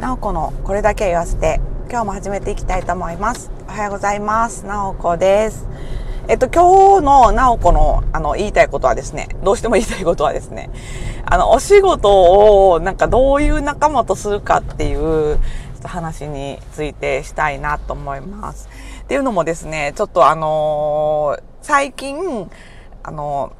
なおこのこれだけ言わせて今日も始めていきたいと思います。おはようございます。なおこです。えっと今日のなおこのあの言いたいことはですねどうしても言いたいことはですねあのお仕事をなんかどういう仲間とするかっていう話についてしたいなと思います。っていうのもですねちょっとあのー、最近あの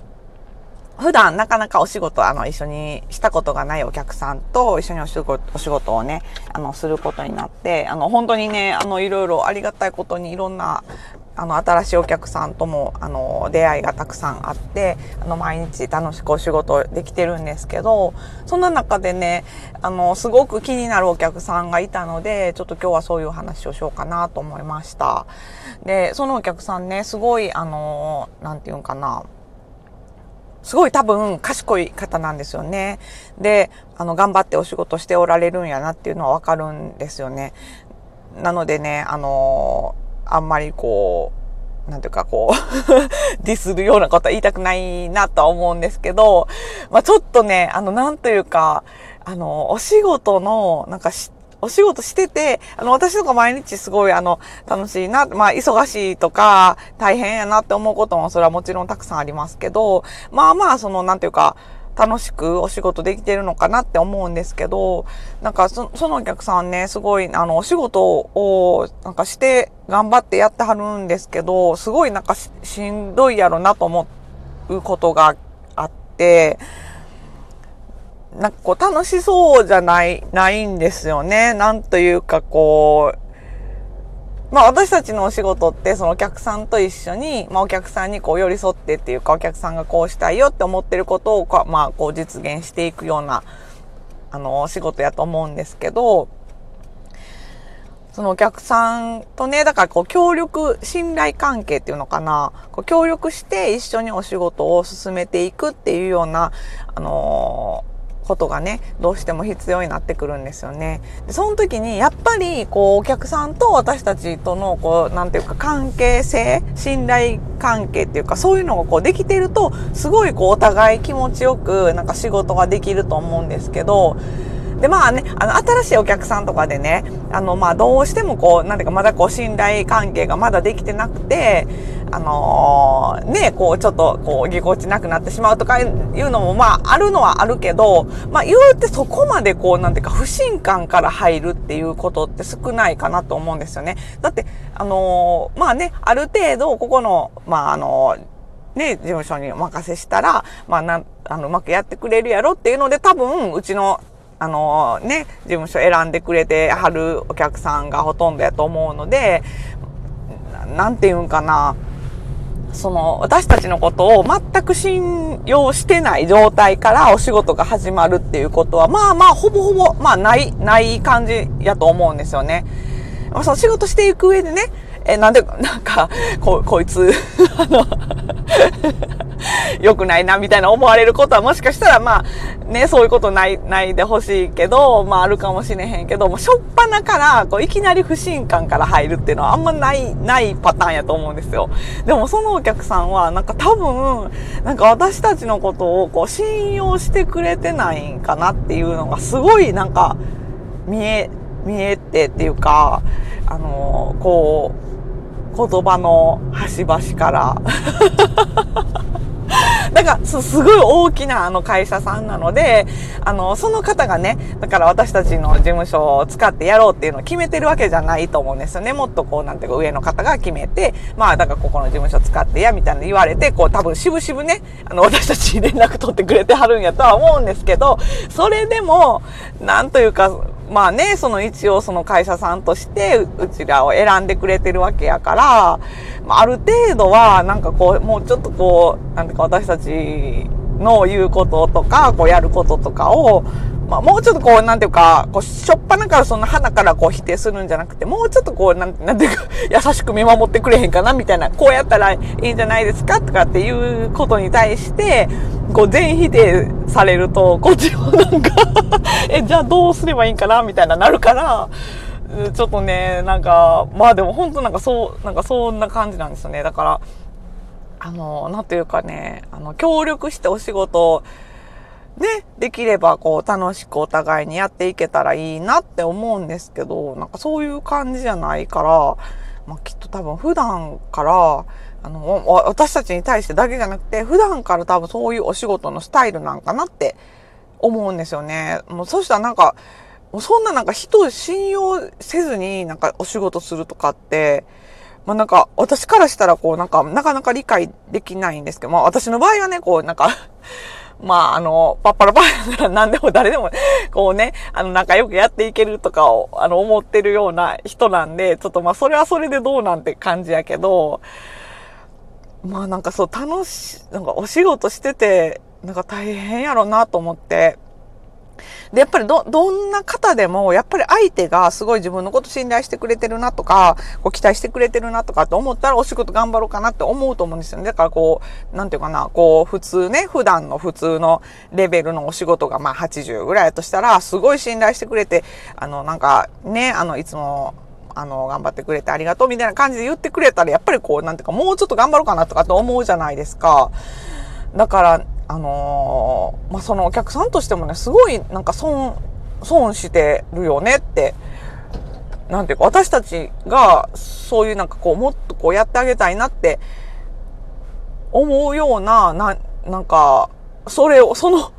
普段なかなかお仕事、あの、一緒にしたことがないお客さんと一緒にお仕事お仕事をね、あの、することになって、あの、本当にね、あの、いろいろありがたいことにいろんな、あの、新しいお客さんとも、あの、出会いがたくさんあって、あの、毎日楽しくお仕事できてるんですけど、そんな中でね、あの、すごく気になるお客さんがいたので、ちょっと今日はそういう話をしようかなと思いました。で、そのお客さんね、すごい、あの、なんていうんかな、すごい多分賢い方なんですよね。で、あの、頑張ってお仕事しておられるんやなっていうのはわかるんですよね。なのでね、あの、あんまりこう、なんていうかこう ディスるようなことは言いたくないなとは思うんですけど、まあちょっとね、あの、なんというか、あの、お仕事の、なんか知ってお仕事してて、あの、私とか毎日すごい、あの、楽しいな、まあ、忙しいとか、大変やなって思うことも、それはもちろんたくさんありますけど、まあまあ、その、なんていうか、楽しくお仕事できてるのかなって思うんですけど、なんかそそのお客さんね、すごい、あの、お仕事を、なんかして頑張ってやってはるんですけど、すごいなんかしんどいやろなと思うことがあって、なんかこう楽しそうじゃない、ないんですよね。なんというかこう、まあ私たちのお仕事ってそのお客さんと一緒に、まあお客さんにこう寄り添ってっていうかお客さんがこうしたいよって思ってることをまあこう実現していくような、あの、お仕事やと思うんですけど、そのお客さんとね、だからこう協力、信頼関係っていうのかな、こう協力して一緒にお仕事を進めていくっていうような、あのことがね、どうしても必要になってくるんですよね。でその時に、やっぱり、こう、お客さんと私たちとの、こう、なんていうか、関係性、信頼関係っていうか、そういうのがこう、できてると、すごいこう、お互い気持ちよく、なんか仕事ができると思うんですけど、で、まあね、あの、新しいお客さんとかでね、あの、まあ、どうしてもこう、なんていうか、まだこう、信頼関係がまだできてなくて、あのー、ね、こう、ちょっと、こう、ぎこちなくなってしまうとかいうのも、まあ、あるのはあるけど、まあ、言うてそこまでこう、なんていうか、不信感から入るっていうことって少ないかなと思うんですよね。だって、あのー、まあね、ある程度、ここの、まあ、あのーね、事務所にお任せしたら、まあ、な、あの、うまくやってくれるやろっていうので、多分、うちのあのね、事務所選んでくれてはるお客さんがほとんどやと思うので、なんて言うんかな、その、私たちのことを全く信用してない状態からお仕事が始まるっていうことは、まあまあ、ほぼほぼ、まあ、ない、ない感じやと思うんですよね。まあその仕事していく上でね、え、なんで、なんか、こ、こいつ、あの 良くないな、みたいな思われることはもしかしたら、まあ、ね、そういうことない、ないでほしいけど、まあ、あるかもしれへんけど、もう、しょっぱなから、こう、いきなり不信感から入るっていうのはあんまない、ないパターンやと思うんですよ。でも、そのお客さんは、なんか多分、なんか私たちのことを、こう、信用してくれてないんかなっていうのが、すごい、なんか、見え、見えてっていうか、あの、こう、言葉の端々からだからす、すごい大きなあの会社さんなので、あの、その方がね、だから私たちの事務所を使ってやろうっていうのを決めてるわけじゃないと思うんですよね。もっとこう、なんていうか上の方が決めて、まあ、だからここの事務所使ってや、みたいな言われて、こう、多分しぶしぶね、あの、私たちに連絡取ってくれてはるんやとは思うんですけど、それでも、なんというか、まあね、その一応その会社さんとしてうちらを選んでくれてるわけやから、まあ、ある程度はなんかこう、もうちょっとこう、なんていうか私たちの言うこととか、こうやることとかを、まあ、もうちょっとこう、なんていうか、こう、しょっぱなからそんなからこう否定するんじゃなくて、もうちょっとこう、なんなんていうか、優しく見守ってくれへんかな、みたいな、こうやったらいいんじゃないですか、とかっていうことに対して、こう、全否定されると、こっちもなんか え、じゃあどうすればいいんかな、みたいななるから、ちょっとね、なんか、まあでも本当なんかそう、なんかそんな感じなんですよね。だから、あの、なんというかね、あの、協力してお仕事ね、できればこう楽しくお互いにやっていけたらいいなって思うんですけど、なんかそういう感じじゃないから、まあ、きっと多分普段から、あの、私たちに対してだけじゃなくて、普段から多分そういうお仕事のスタイルなんかなって思うんですよね。もうそしたらなんか、もうそんななんか人を信用せずになんかお仕事するとかって、まあなんか私からしたらこうなんかなかなか理解できないんですけど、まあ私の場合はね、こうなんかまああの、パッパラパラなら何でも誰でもこうね、あの仲良くやっていけるとかをあの思ってるような人なんで、ちょっとまあそれはそれでどうなんて感じやけど、まあなんかそう楽し、なんかお仕事してて、なんか大変やろなと思って、で、やっぱりど、どんな方でも、やっぱり相手がすごい自分のこと信頼してくれてるなとか、こう期待してくれてるなとかって思ったらお仕事頑張ろうかなって思うと思うんですよね。だからこう、なんていうかな、こう、普通ね、普段の普通のレベルのお仕事がまあ80ぐらいだとしたら、すごい信頼してくれて、あの、なんかね、あの、いつも、あの、頑張ってくれてありがとうみたいな感じで言ってくれたら、やっぱりこう、なんていうか、もうちょっと頑張ろうかなとかって思うじゃないですか。だから、あのー、まあ、そのお客さんとしてもね、すごいなんか損、損してるよねって、なんていうか、私たちがそういうなんかこう、もっとこうやってあげたいなって思うような、な、なんか、それを、その、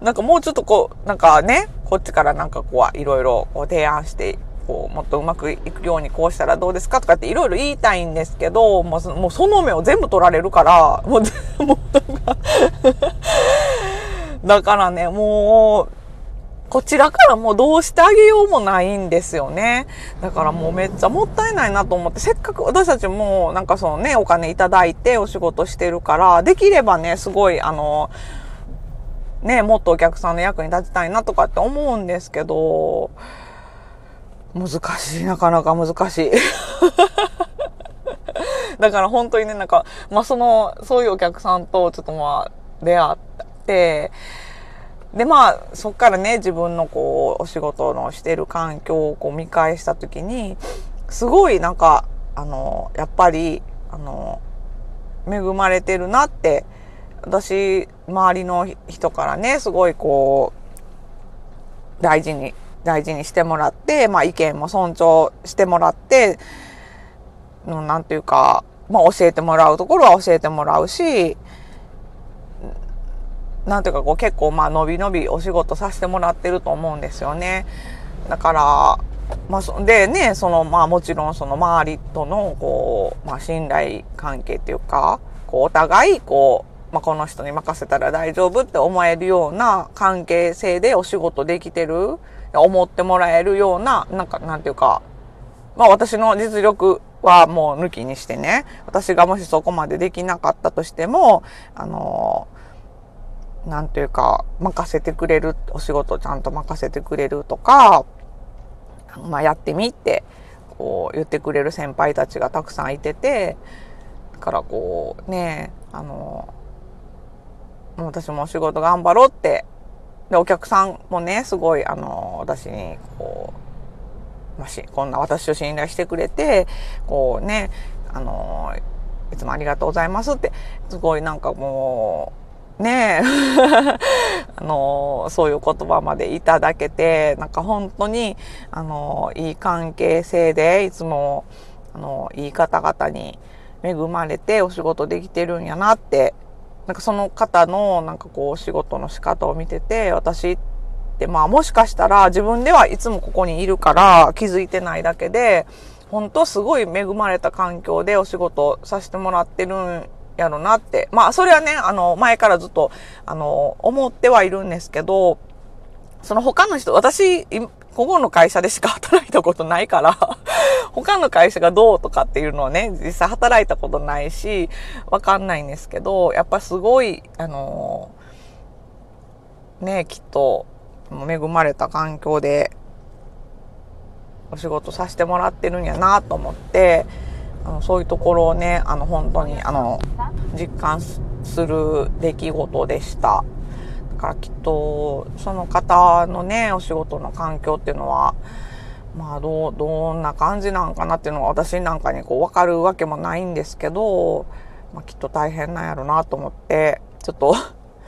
なんかもうちょっとこう、なんかね、こっちからなんかこう、いろいろこう提案してこう、もっとうまくいくようにこうしたらどうですかとかっていろいろ言いたいんですけど、もうもうその目を全部取られるから、もう、もうだからね、もう、こちらからもうどうしてあげようもないんですよね。だからもうめっちゃもったいないなと思って、せっかく私たちもなんかそのね、お金いただいてお仕事してるから、できればね、すごいあの、ね、もっとお客さんの役に立ちたいなとかって思うんですけど、難しい、なかなか難しい。だから本当にね、なんか、まあその、そういうお客さんとちょっとまあ出会って、でまあそっからね、自分のこう、お仕事のしてる環境をこう見返した時に、すごいなんか、あの、やっぱり、あの、恵まれてるなって、私、周りの人からね、すごいこう、大事に大事にしてもらって、まあ意見も尊重してもらって、のなんていうか、まあ教えてもらうところは教えてもらうし、なんていうかこう結構まあ伸び伸びお仕事させてもらってると思うんですよね。だから、まあ、でね、そのまあもちろんその周りとのこう、まあ信頼関係っていうか、こうお互いこう、まあ、この人に任せたら大丈夫って思えるような関係性でお仕事できてる思ってもらえるような、なんか、なんていうか、まあ私の実力はもう抜きにしてね、私がもしそこまでできなかったとしても、あの、なんていうか、任せてくれる、お仕事ちゃんと任せてくれるとか、まあやってみって、こう言ってくれる先輩たちがたくさんいてて、だからこうね、あの、私もお仕事頑張ろうってで、お客さんもね、すごい、あの、私に、こう、まし、こんな私を信頼してくれて、こうね、あの、いつもありがとうございますって、すごいなんかもう、ねえ、あの、そういう言葉までいただけて、なんか本当に、あの、いい関係性で、いつも、あの、いい方々に恵まれてお仕事できてるんやなってなんかその方のなんかこう仕事の仕方を見てて、私ってまあもしかしたら自分ではいつもここにいるから気づいてないだけで、本当すごい恵まれた環境でお仕事させてもらってるんやろなって。まあそれはね、あの前からずっとあの思ってはいるんですけど、その他の人、私、ここの会社でしか働いたことないから他の会社がどうとかっていうのはね、実際働いたことないし、わかんないんですけど、やっぱすごい、あのね、きっと、恵まれた環境で、お仕事させてもらってるんやなと思って、あのそういうところをね、あの本当に、あの、実感する出来事でした。だからきっと、その方のね、お仕事の環境っていうのは、まあ、どう、どんな感じなんかなっていうのは私なんかにこう分かるわけもないんですけど、まあ、きっと大変なんやろなと思って、ちょっと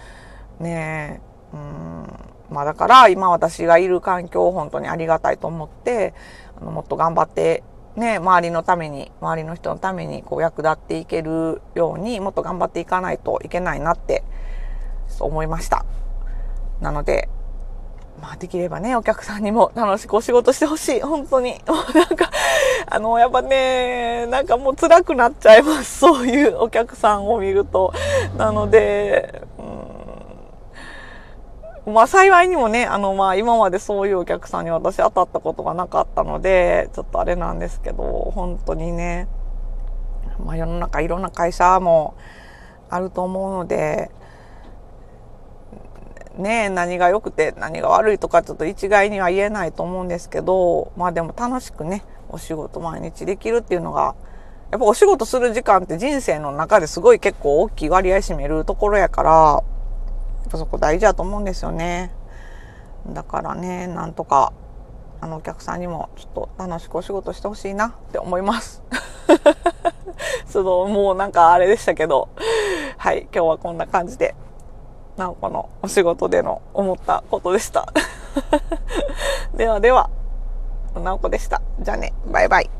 ねえうんまあだから今私がいる環境を本当にありがたいと思って、あのもっと頑張ってね、周りのために、周りの人のためにこう役立っていけるようにもっと頑張っていかないといけないなって思いました。なので、まあできればね、お客さんにも楽しくお仕事してほしい。本当に。なんか、あの、やっぱね、なんかもう辛くなっちゃいます。そういうお客さんを見ると。なので、うん、まあ幸いにもね、あのまあ今までそういうお客さんに私当たったことがなかったので、ちょっとあれなんですけど、本当にね、まあ世の中いろんな会社もあると思うので、ね何が良くて何が悪いとかちょっと一概には言えないと思うんですけど、まあでも楽しくね、お仕事毎日できるっていうのが、やっぱお仕事する時間って人生の中ですごい結構大きい割合占めるところやから、やっぱそこ大事だと思うんですよね。だからね、なんとか、あのお客さんにもちょっと楽しくお仕事してほしいなって思います。そのもうなんかあれでしたけど、はい、今日はこんな感じでなおこのお仕事での思ったことでした。ではでは、なおこでした。じゃあね、バイバイ。